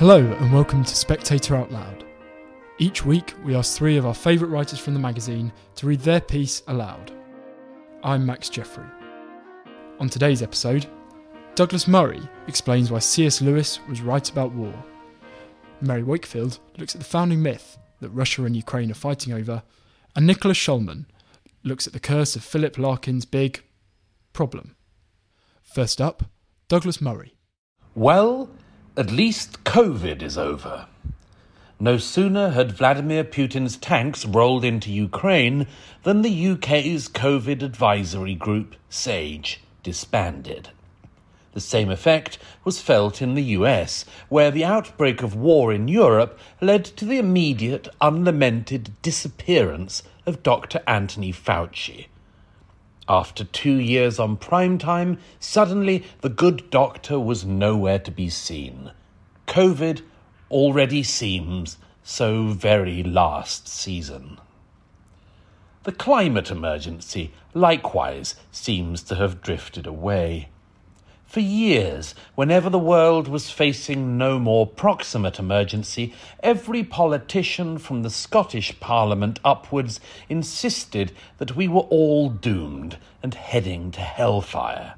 Hello, and welcome to Spectator Out Loud. Each week, we ask three of our favourite writers from the magazine to read their piece aloud. I'm Max Jeffrey. On today's episode, Douglas Murray explains why C.S. Lewis was right about war. Mary Wakefield looks at the founding myth that Russia and Ukraine are fighting over, and Nicola Shulman looks at the curse of Philip Larkin's big problem. First up, Douglas Murray. Well, at least COVID is over. No sooner had Vladimir Putin's tanks rolled into Ukraine than the UK's COVID advisory group, SAGE, disbanded. The same effect was felt in the US, where the outbreak of war in Europe led to the immediate, unlamented disappearance of Dr. Anthony Fauci. After two years on prime time, suddenly the good doctor was nowhere to be seen. COVID already seems so very last season. The climate emergency likewise seems to have drifted away. For years, whenever the world was facing no more proximate emergency, every politician from the Scottish Parliament upwards insisted that we were all doomed and heading to hellfire.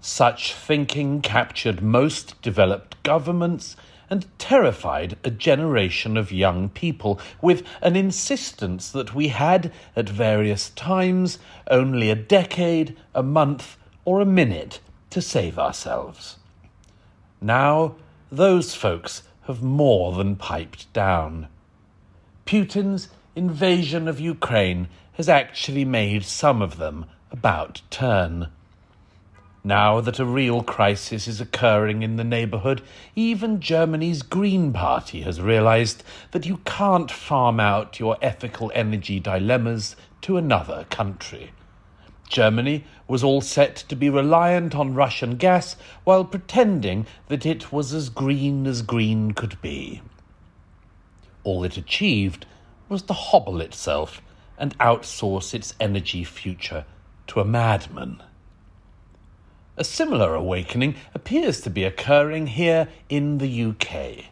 Such thinking captured most developed governments and terrified a generation of young people with an insistence that we had, at various times, only a decade, a month, or a minute to save ourselves. Now, those folks have more than piped down. Putin's invasion of Ukraine has actually made some of them about turn. Now that a real crisis is occurring in the neighbourhood, even Germany's Green Party has realised that you can't farm out your ethical energy dilemmas to another country. Germany was all set to be reliant on Russian gas while pretending that it was as green as green could be. All it achieved was to hobble itself and outsource its energy future to a madman. A similar awakening appears to be occurring here in the UK.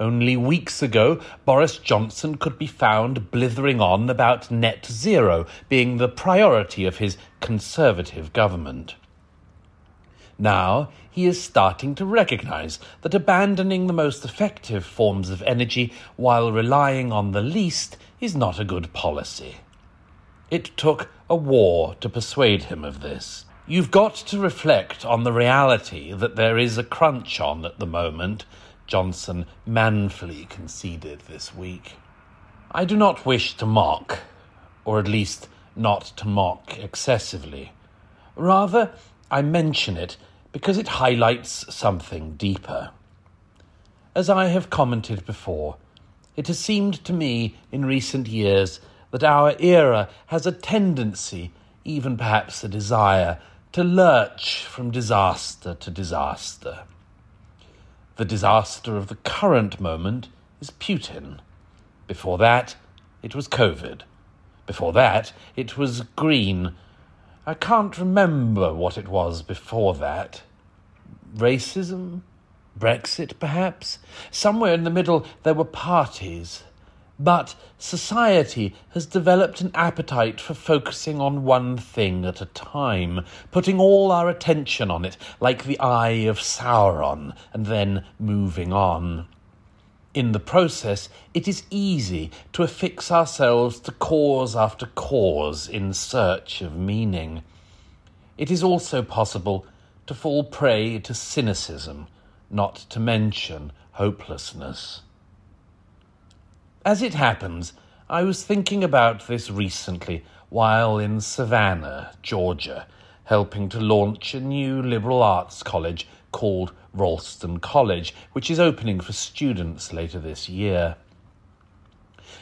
Only weeks ago, Boris Johnson could be found blithering on about net zero being the priority of his Conservative government. Now, he is starting to recognise that abandoning the most effective forms of energy while relying on the least is not a good policy. It took a war to persuade him of this. You've got to reflect on the reality that there is a crunch on at the moment Johnson manfully conceded this week. I do not wish to mock, or at least not to mock excessively. Rather, I mention it because it highlights something deeper. As I have commented before, it has seemed to me in recent years that our era has a tendency, even perhaps a desire, to lurch from disaster to disaster. The disaster of the current moment is Putin. Before that, it was COVID. Before that, it was green. I can't remember what it was before that. Racism? Brexit, perhaps? Somewhere in the middle, there were parties. But society has developed an appetite for focusing on one thing at a time, putting all our attention on it, like the eye of Sauron, and then moving on. In the process, it is easy to affix ourselves to cause after cause in search of meaning. It is also possible to fall prey to cynicism, not to mention hopelessness. As it happens, I was thinking about this recently while in Savannah, Georgia, helping to launch a new liberal arts college called Ralston College, which is opening for students later this year.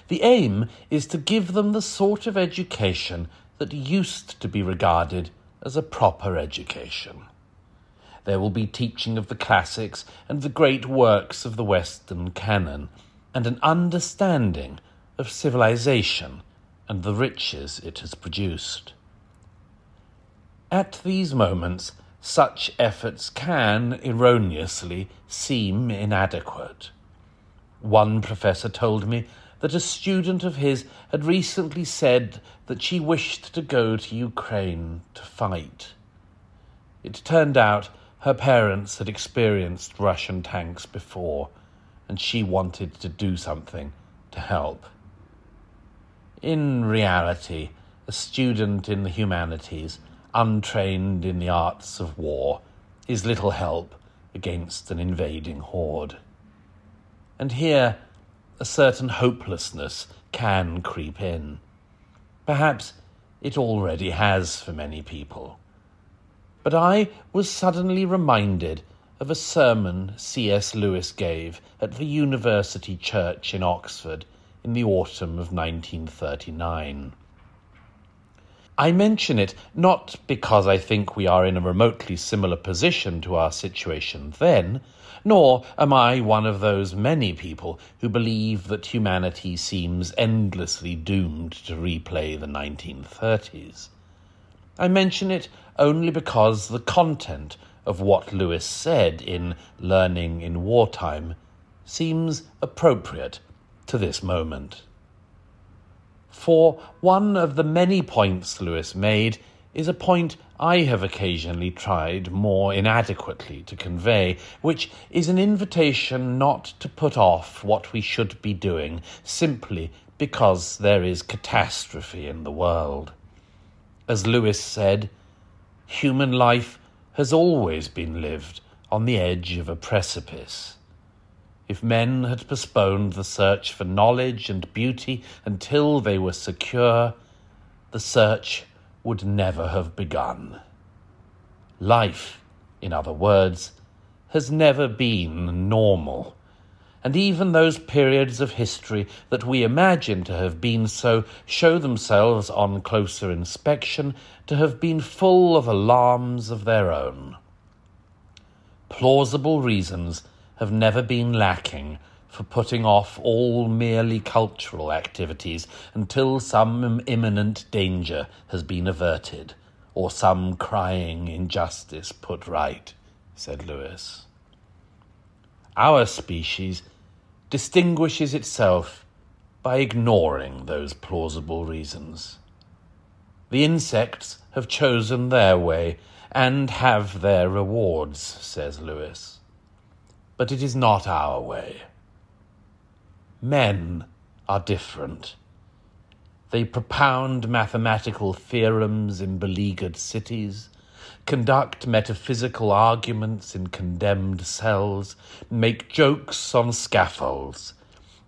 The aim is to give them the sort of education that used to be regarded as a proper education. There will be teaching of the classics and the great works of the Western canon, and an understanding of civilization and the riches it has produced. At these moments, such efforts can, erroneously, seem inadequate. One professor told me that a student of his had recently said that she wished to go to Ukraine to fight. It turned out her parents had experienced Russian tanks before, and she wanted to do something to help. In reality, a student in the humanities, untrained in the arts of war, is little help against an invading horde. And here, a certain hopelessness can creep in. Perhaps it already has for many people. But I was suddenly reminded of a sermon C.S. Lewis gave at the University Church in Oxford in the autumn of 1939. I mention it not because I think we are in a remotely similar position to our situation then, nor am I one of those many people who believe that humanity seems endlessly doomed to replay the 1930s. I mention it only because the content of what Lewis said in Learning in Wartime seems appropriate to this moment. For one of the many points Lewis made is a point I have occasionally tried more inadequately to convey, which is an invitation not to put off what we should be doing simply because there is catastrophe in the world. As Lewis said, human life has always been lived on the edge of a precipice. If men had postponed the search for knowledge and beauty until they were secure, the search would never have begun. Life, in other words, has never been normal, and even those periods of history that we imagine to have been so show themselves on closer inspection to have been full of alarms of their own. Plausible reasons have never been lacking for putting off all merely cultural activities until some imminent danger has been averted or some crying injustice put right, said Lewis. Our species distinguishes itself by ignoring those plausible reasons. The insects have chosen their way and have their rewards, says Lewis but it is not our way. Men are different. They propound mathematical theorems in beleaguered cities, conduct metaphysical arguments in condemned cells, make jokes on scaffolds,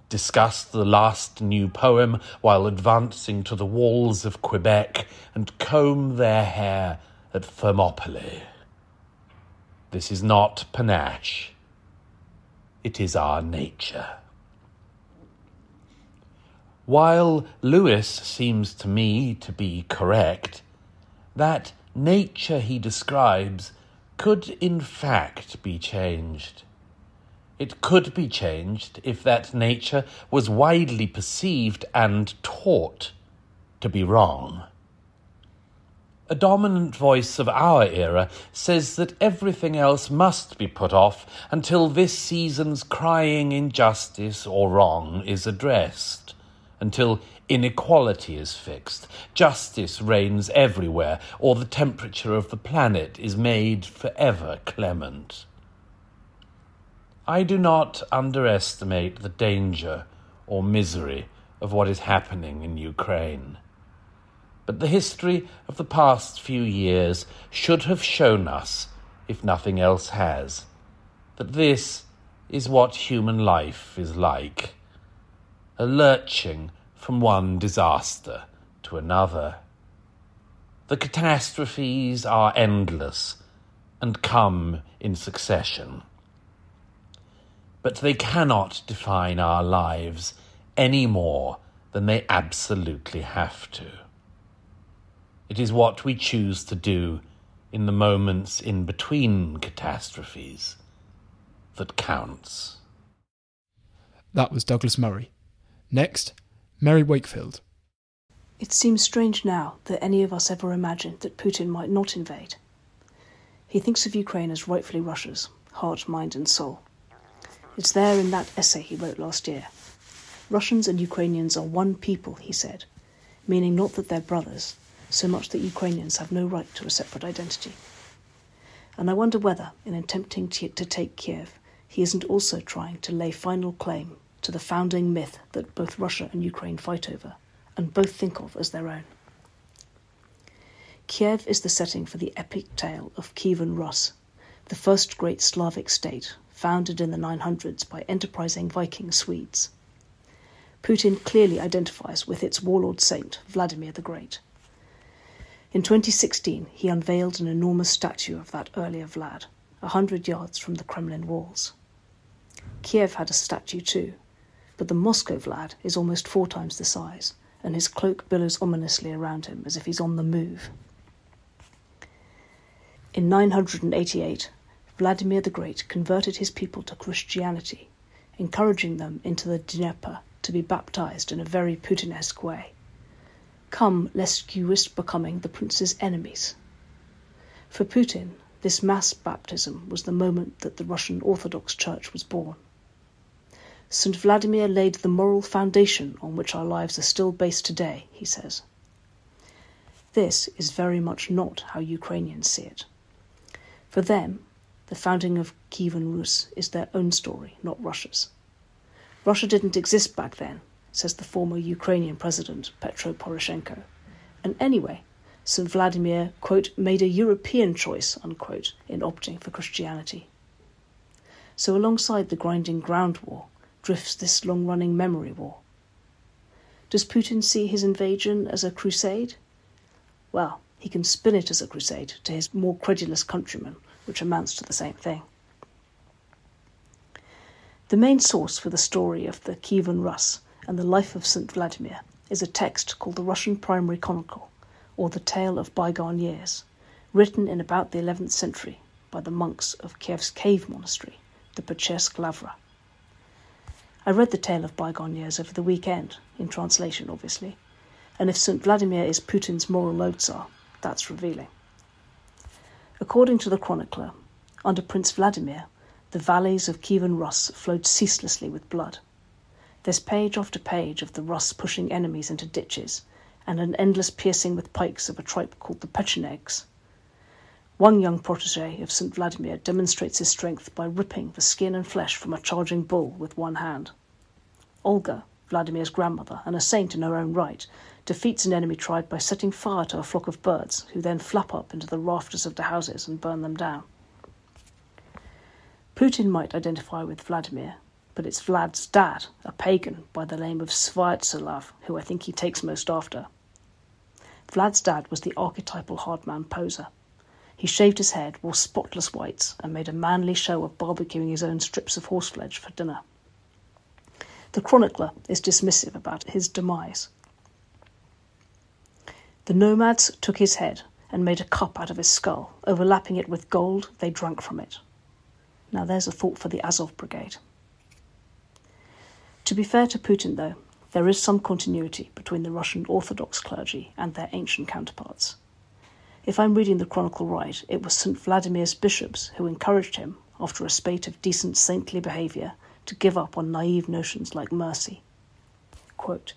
discuss the last new poem while advancing to the walls of Quebec, and comb their hair at Thermopylae. This is not panache it is our nature. While Lewis seems to me to be correct, that nature he describes could in fact be changed. It could be changed if that nature was widely perceived and taught to be wrong. A dominant voice of our era says that everything else must be put off until this season's crying injustice or wrong is addressed, until inequality is fixed, justice reigns everywhere, or the temperature of the planet is made forever clement. I do not underestimate the danger or misery of what is happening in Ukraine. But the history of the past few years should have shown us, if nothing else has, that this is what human life is like. A lurching from one disaster to another. The catastrophes are endless and come in succession. But they cannot define our lives any more than they absolutely have to. It is what we choose to do in the moments in between catastrophes that counts. That was Douglas Murray. Next, Mary Wakefield. It seems strange now that any of us ever imagined that Putin might not invade. He thinks of Ukraine as rightfully Russia's, heart, mind, and soul. It's there in that essay he wrote last year. Russians and Ukrainians are one people, he said, meaning not that they're brothers, so much that Ukrainians have no right to a separate identity. And I wonder whether, in attempting to, to take Kiev, he isn't also trying to lay final claim to the founding myth that both Russia and Ukraine fight over, and both think of as their own. Kiev is the setting for the epic tale of Kievan Rus, the first great Slavic state founded in the 900s by enterprising Viking Swedes. Putin clearly identifies with its warlord saint, Vladimir the Great. In 2016, he unveiled an enormous statue of that earlier Vlad, a hundred yards from the Kremlin walls. Kiev had a statue too, but the Moscow Vlad is almost four times the size, and his cloak billows ominously around him as if he's on the move. In 988, Vladimir the Great converted his people to Christianity, encouraging them into the Dnieper to be baptized in a very Putinesque way. Come, lest you risk becoming the prince's enemies. For Putin, this mass baptism was the moment that the Russian Orthodox Church was born. St. Vladimir laid the moral foundation on which our lives are still based today, he says. This is very much not how Ukrainians see it. For them, the founding of Kievan Rus is their own story, not Russia's. Russia didn't exist back then, says the former Ukrainian president Petro Poroshenko. And anyway, St. Vladimir, quote, made a European choice, unquote, in opting for Christianity. So alongside the grinding ground war drifts this long running memory war. Does Putin see his invasion as a crusade? Well, he can spin it as a crusade to his more credulous countrymen, which amounts to the same thing. The main source for the story of the Kievan Rus and the life of St. Vladimir is a text called the Russian Primary Chronicle, or the Tale of Bygone Years, written in about the 11th century by the monks of Kiev's cave monastery, the Pechersk Lavra. I read the Tale of Bygone Years over the weekend, in translation obviously, and if St. Vladimir is Putin's moral lodestar, that's revealing. According to the chronicler, under Prince Vladimir, the valleys of Kievan Rus flowed ceaselessly with blood. There's page after page of the Rus pushing enemies into ditches, and an endless piercing with pikes of a tribe called the Pechenegs. One young protege of St. Vladimir demonstrates his strength by ripping the skin and flesh from a charging bull with one hand. Olga, Vladimir's grandmother, and a saint in her own right, defeats an enemy tribe by setting fire to a flock of birds, who then flap up into the rafters of the houses and burn them down. Putin might identify with Vladimir, but it's Vlad's dad, a pagan by the name of Svyatoslav, who I think he takes most after. Vlad's dad was the archetypal hardman poser. He shaved his head, wore spotless whites, and made a manly show of barbecuing his own strips of horseflesh for dinner. The chronicler is dismissive about his demise. The nomads took his head and made a cup out of his skull. Overlapping it with gold, they drank from it. Now there's a thought for the Azov Brigade. To be fair to Putin, though, there is some continuity between the Russian Orthodox clergy and their ancient counterparts. If I'm reading the chronicle right, it was St. Vladimir's bishops who encouraged him, after a spate of decent saintly behaviour, to give up on naive notions like mercy. Quote,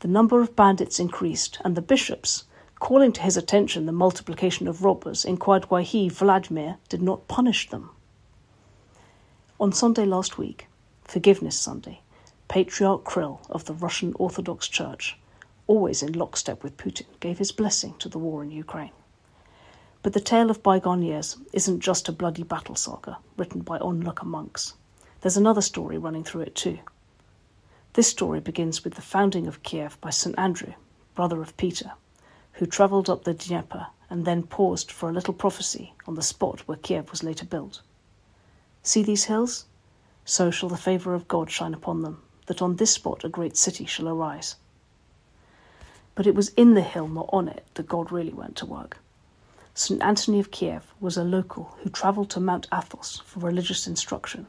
the number of bandits increased, and the bishops, calling to his attention the multiplication of robbers, inquired why he, Vladimir, did not punish them. On Sunday last week, Forgiveness Sunday, Patriarch Kirill of the Russian Orthodox Church, always in lockstep with Putin, gave his blessing to the war in Ukraine. But the tale of bygone years isn't just a bloody battle saga written by onlooker monks. There's another story running through it too. This story begins with the founding of Kiev by St. Andrew, brother of Peter, who travelled up the Dnieper and then paused for a little prophecy on the spot where Kiev was later built. See these hills? So shall the favour of God shine upon them, that on this spot a great city shall arise. But it was in the hill, not on it, that God really went to work. St. Anthony of Kiev was a local who travelled to Mount Athos for religious instruction,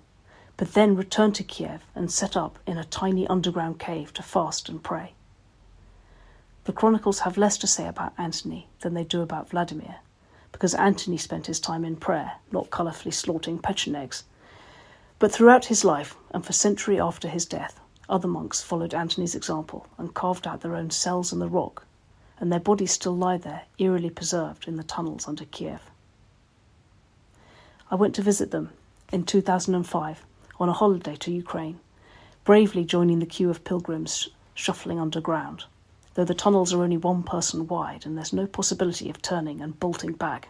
but then returned to Kiev and set up in a tiny underground cave to fast and pray. The chronicles have less to say about Antony than they do about Vladimir, because Antony spent his time in prayer, not colourfully slaughtering pechenegs. But throughout his life, and for century after his death, other monks followed Antony's example and carved out their own cells in the rock and their bodies still lie there, eerily preserved in the tunnels under Kiev. I went to visit them in 2005 on a holiday to Ukraine, bravely joining the queue of pilgrims shuffling underground, though the tunnels are only one person wide and there's no possibility of turning and bolting back.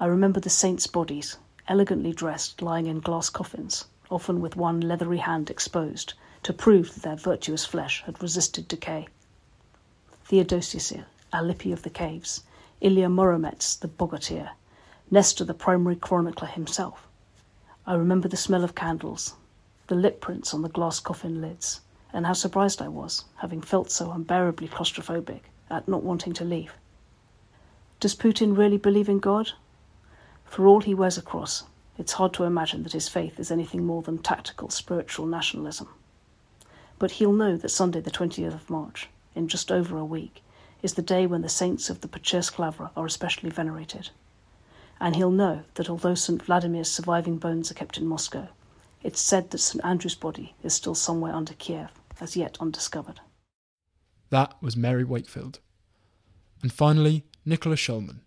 I remember the saints' bodies, elegantly dressed, lying in glass coffins, often with one leathery hand exposed, to prove that their virtuous flesh had resisted decay. Theodosius, Alypi of the Caves, Ilya Muromets, the bogatyr, Nestor, the primary chronicler himself. I remember the smell of candles, the lip prints on the glass coffin lids, and how surprised I was, having felt so unbearably claustrophobic, at not wanting to leave. Does Putin really believe in God? For all he wears a cross, it's hard to imagine that his faith is anything more than tactical spiritual nationalism. But he'll know that Sunday, the 20th of March, in just over a week, is the day when the saints of the Pechersky Lavra are especially venerated. And he'll know that although St. Vladimir's surviving bones are kept in Moscow, it's said that St. Andrew's body is still somewhere under Kiev, as yet undiscovered. That was Mary Wakefield. And finally, Nicola Shulman.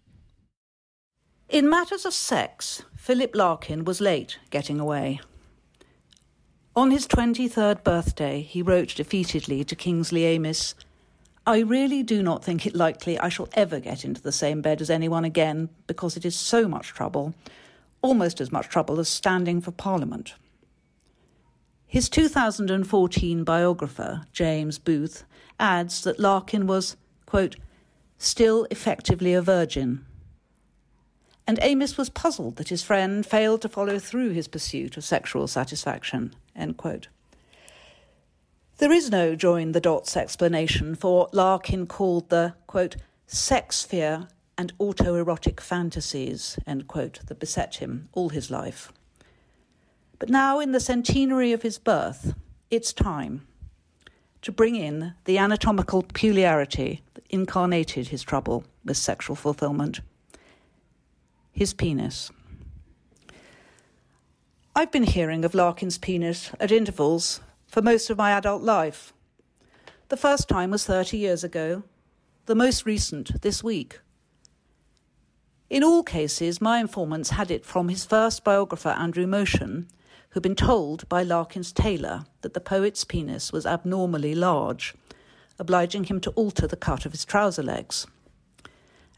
In matters of sex, Philip Larkin was late getting away. On his 23rd birthday, he wrote defeatedly to Kingsley Amis I really do not think it likely I shall ever get into the same bed as anyone again, because it is so much trouble, almost as much trouble as standing for Parliament. His 2014 biographer, James Booth, adds that Larkin was, quote, still effectively a virgin. And Amis was puzzled that his friend failed to follow through his pursuit of sexual satisfaction. End quote. There is no join the dots explanation for what Larkin called the, quote, sex fear and autoerotic fantasies, end quote, that beset him all his life. But now, in the centenary of his birth, it's time to bring in the anatomical peculiarity that incarnated his trouble with sexual fulfillment his penis. I've been hearing of Larkin's penis at intervals for most of my adult life. The first time was 30 years ago, the most recent this week. In all cases, my informants had it from his first biographer, Andrew Motion, who'd been told by Larkin's tailor that the poet's penis was abnormally large, obliging him to alter the cut of his trouser legs.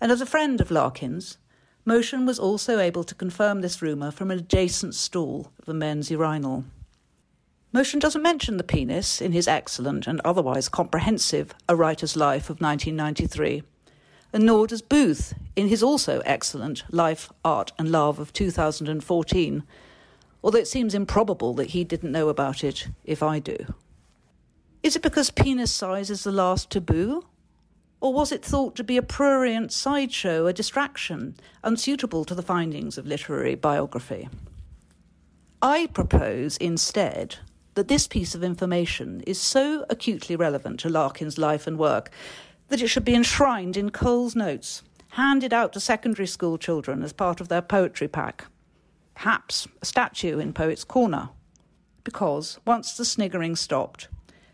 And as a friend of Larkin's, Motion was also able to confirm this rumour from an adjacent stall of a men's urinal. Motion doesn't mention the penis in his excellent and otherwise comprehensive A Writer's Life of 1993, and nor does Booth in his also excellent Life, Art and Love of 2014, although it seems improbable that he didn't know about it if I do. Is it because penis size is the last taboo? Or was it thought to be a prurient sideshow, a distraction, unsuitable to the findings of literary biography? I propose instead that this piece of information is so acutely relevant to Larkin's life and work that it should be enshrined in Cole's notes, handed out to secondary school children as part of their poetry pack. Perhaps a statue in Poets' Corner. Because once the sniggering stopped,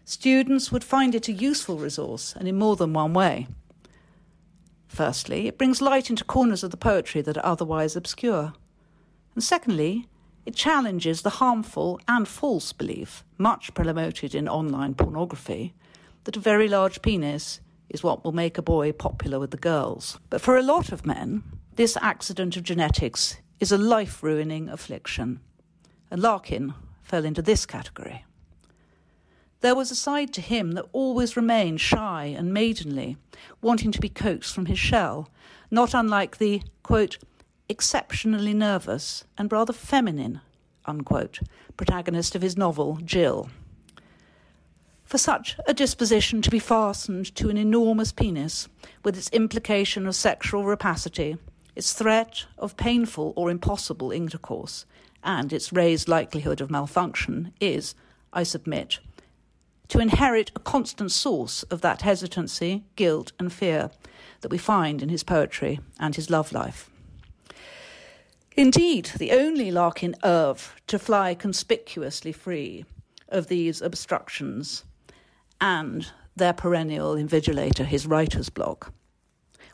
students would find it a useful resource and in more than one way. Firstly, it brings light into corners of the poetry that are otherwise obscure. And secondly, it challenges the harmful and false belief, much promoted in online pornography, that a very large penis is what will make a boy popular with the girls. But for a lot of men, this accident of genetics is a life ruining affliction. And Larkin fell into this category. There was a side to him that always remained shy and maidenly, wanting to be coaxed from his shell, not unlike the, quote, exceptionally nervous and rather feminine, unquote, protagonist of his novel, Jill. For such a disposition to be fastened to an enormous penis, with its implication of sexual rapacity, its threat of painful or impossible intercourse, and its raised likelihood of malfunction, is, I submit, to inherit a constant source of that hesitancy, guilt, and fear that we find in his poetry and his love life. Indeed, the only Larkin oeuvre to fly conspicuously free of these obstructions and their perennial invigilator, his writer's block,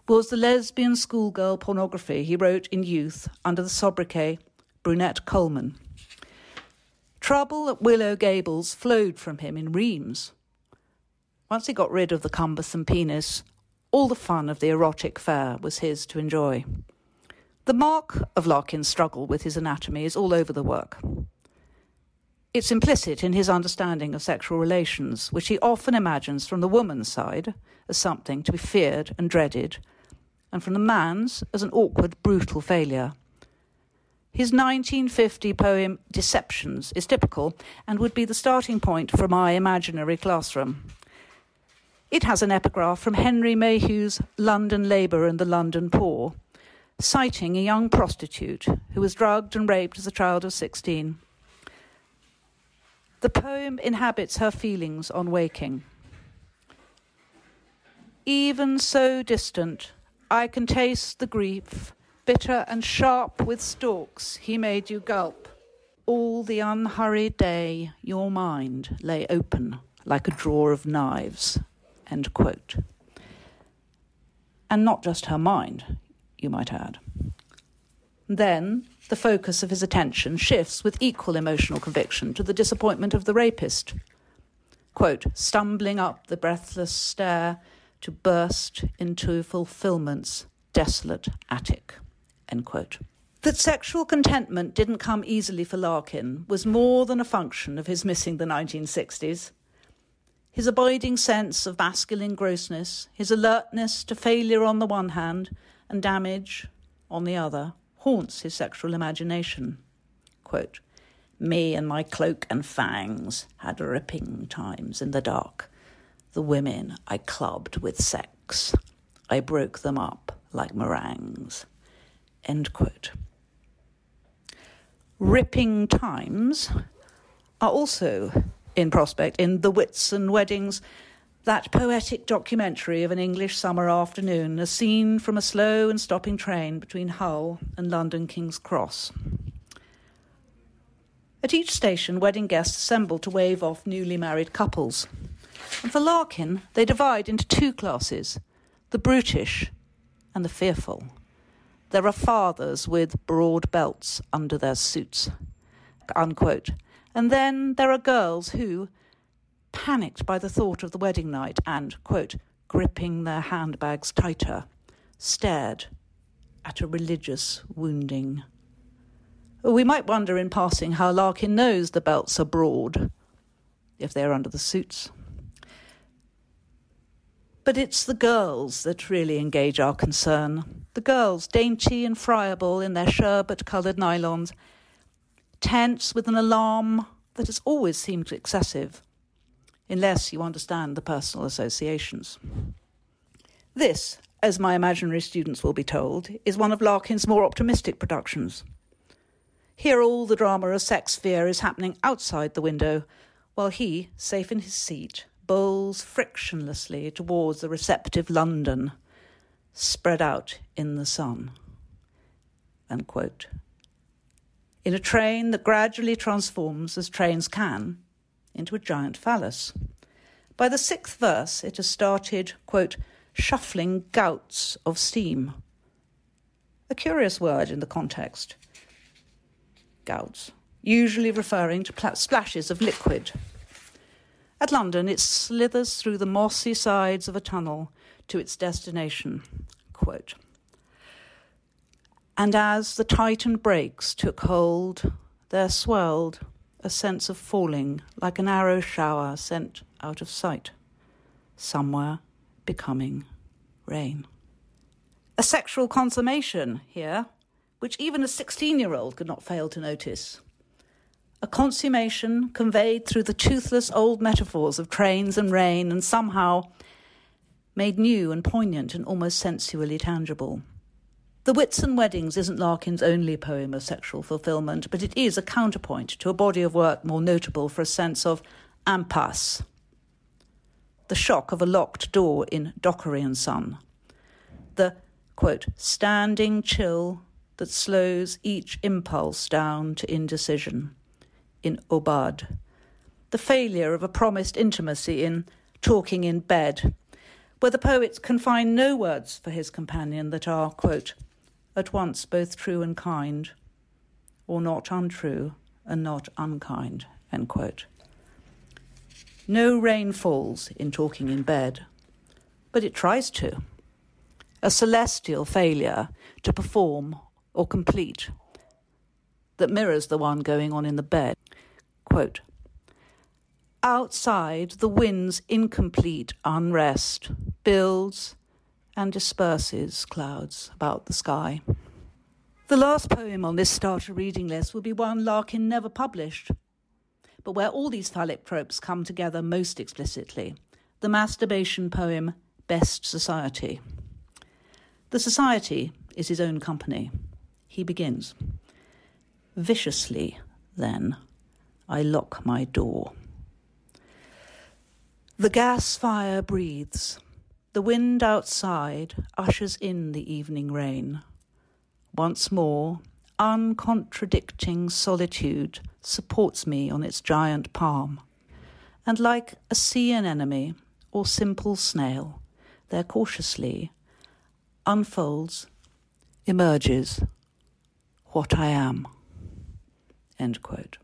was the lesbian schoolgirl pornography he wrote in youth under the sobriquet Brunette Coleman. Trouble at Willow Gables flowed from him in reams. Once he got rid of the cumbersome penis, all the fun of the erotic fair was his to enjoy. The mark of Larkin's struggle with his anatomy is all over the work. It's implicit in his understanding of sexual relations, which he often imagines from the woman's side as something to be feared and dreaded, and from the man's as an awkward, brutal failure. His 1950 poem Deceptions is typical and would be the starting point for my imaginary classroom. It has an epigraph from Henry Mayhew's London Labour and the London Poor, citing a young prostitute who was drugged and raped as a child of 16. The poem inhabits her feelings on waking. Even so distant, I can taste the grief bitter and sharp with stalks, he made you gulp. All the unhurried day, your mind lay open like a drawer of knives. End quote. And not just her mind, you might add. Then the focus of his attention shifts with equal emotional conviction to the disappointment of the rapist. Quote, stumbling up the breathless stair to burst into fulfillment's desolate attic. End quote. That sexual contentment didn't come easily for Larkin was more than a function of his missing the 1960s. His abiding sense of masculine grossness, his alertness to failure on the one hand and damage on the other, haunts his sexual imagination. Quote, Me and my cloak and fangs had ripping times in the dark. The women I clubbed with sex. I broke them up like meringues. End quote. Ripping times are also in prospect in The Whitsun Weddings, that poetic documentary of an English summer afternoon, a scene from a slow and stopping train between Hull and London King's Cross. At each station, wedding guests assemble to wave off newly married couples. And for Larkin, they divide into two classes the brutish and the fearful. There are fathers with broad belts under their suits. Unquote. And then there are girls who, panicked by the thought of the wedding night and, quote, gripping their handbags tighter, stared at a religious wounding. We might wonder in passing how Larkin knows the belts are broad if they're under the suits. But it's the girls that really engage our concern. The girls, dainty and friable in their sherbet coloured nylons, tense with an alarm that has always seemed excessive, unless you understand the personal associations. This, as my imaginary students will be told, is one of Larkin's more optimistic productions. Here, all the drama of sex fear is happening outside the window, while he, safe in his seat, bowls frictionlessly towards the receptive London, spread out in the sun. Unquote. In a train that gradually transforms, as trains can, into a giant phallus. By the sixth verse, it has started, quote, shuffling gouts of steam. A curious word in the context. Gouts, usually referring to splashes of liquid at London, it slithers through the mossy sides of a tunnel to its destination. Quote, and as the tightened brakes took hold, there swelled, a sense of falling like an arrow shower sent out of sight, somewhere becoming rain. A sexual consummation here, which even a 16 year old could not fail to notice. A consummation conveyed through the toothless old metaphors of trains and rain and somehow made new and poignant and almost sensually tangible. The Whitsun Weddings isn't Larkin's only poem of sexual fulfillment, but it is a counterpoint to a body of work more notable for a sense of impasse. The shock of a locked door in Dockery and Son. The, quote, standing chill that slows each impulse down to indecision in Aubade. The failure of a promised intimacy in Talking in Bed, where the poet can find no words for his companion that are, quote, at once both true and kind, or not untrue and not unkind. No rain falls in talking in bed, but it tries to. A celestial failure to perform or complete that mirrors the one going on in the bed. Quote, Outside, the wind's incomplete unrest builds and disperses clouds about the sky. The last poem on this starter reading list will be one Larkin never published, but where all these phallic tropes come together most explicitly the masturbation poem Best Society. The society is his own company. He begins Viciously, then, I lock my door. The gas fire breathes. The wind outside ushers in the evening rain. Once more, uncontradicting solitude supports me on its giant palm. And like a sea anemone or simple snail, there cautiously unfolds, emerges what I am. End quote.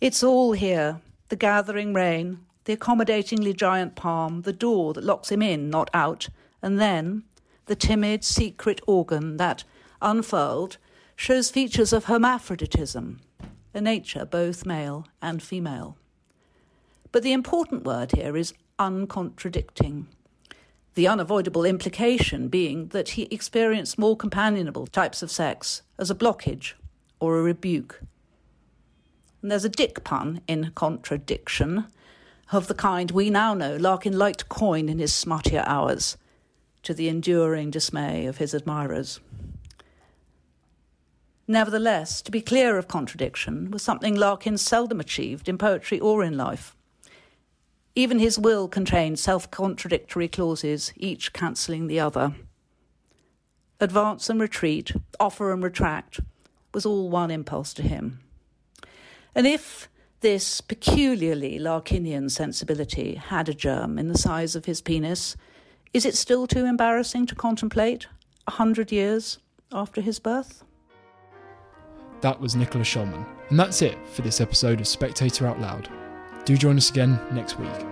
It's all here the gathering rain, the accommodatingly giant palm, the door that locks him in, not out, and then the timid, secret organ that, unfurled, shows features of hermaphroditism, a nature both male and female. But the important word here is uncontradicting. The unavoidable implication being that he experienced more companionable types of sex as a blockage or a rebuke. And there's a dick pun in contradiction of the kind we now know Larkin liked coin in his smuttier hours, to the enduring dismay of his admirers. Nevertheless, to be clear of contradiction was something Larkin seldom achieved in poetry or in life. Even his will contained self contradictory clauses, each cancelling the other. Advance and retreat, offer and retract, was all one impulse to him. And if this peculiarly Larkinian sensibility had a germ in the size of his penis, is it still too embarrassing to contemplate a hundred years after his birth? That was Nicola Shulman, and that's it for this episode of Spectator Out Loud. Do join us again next week.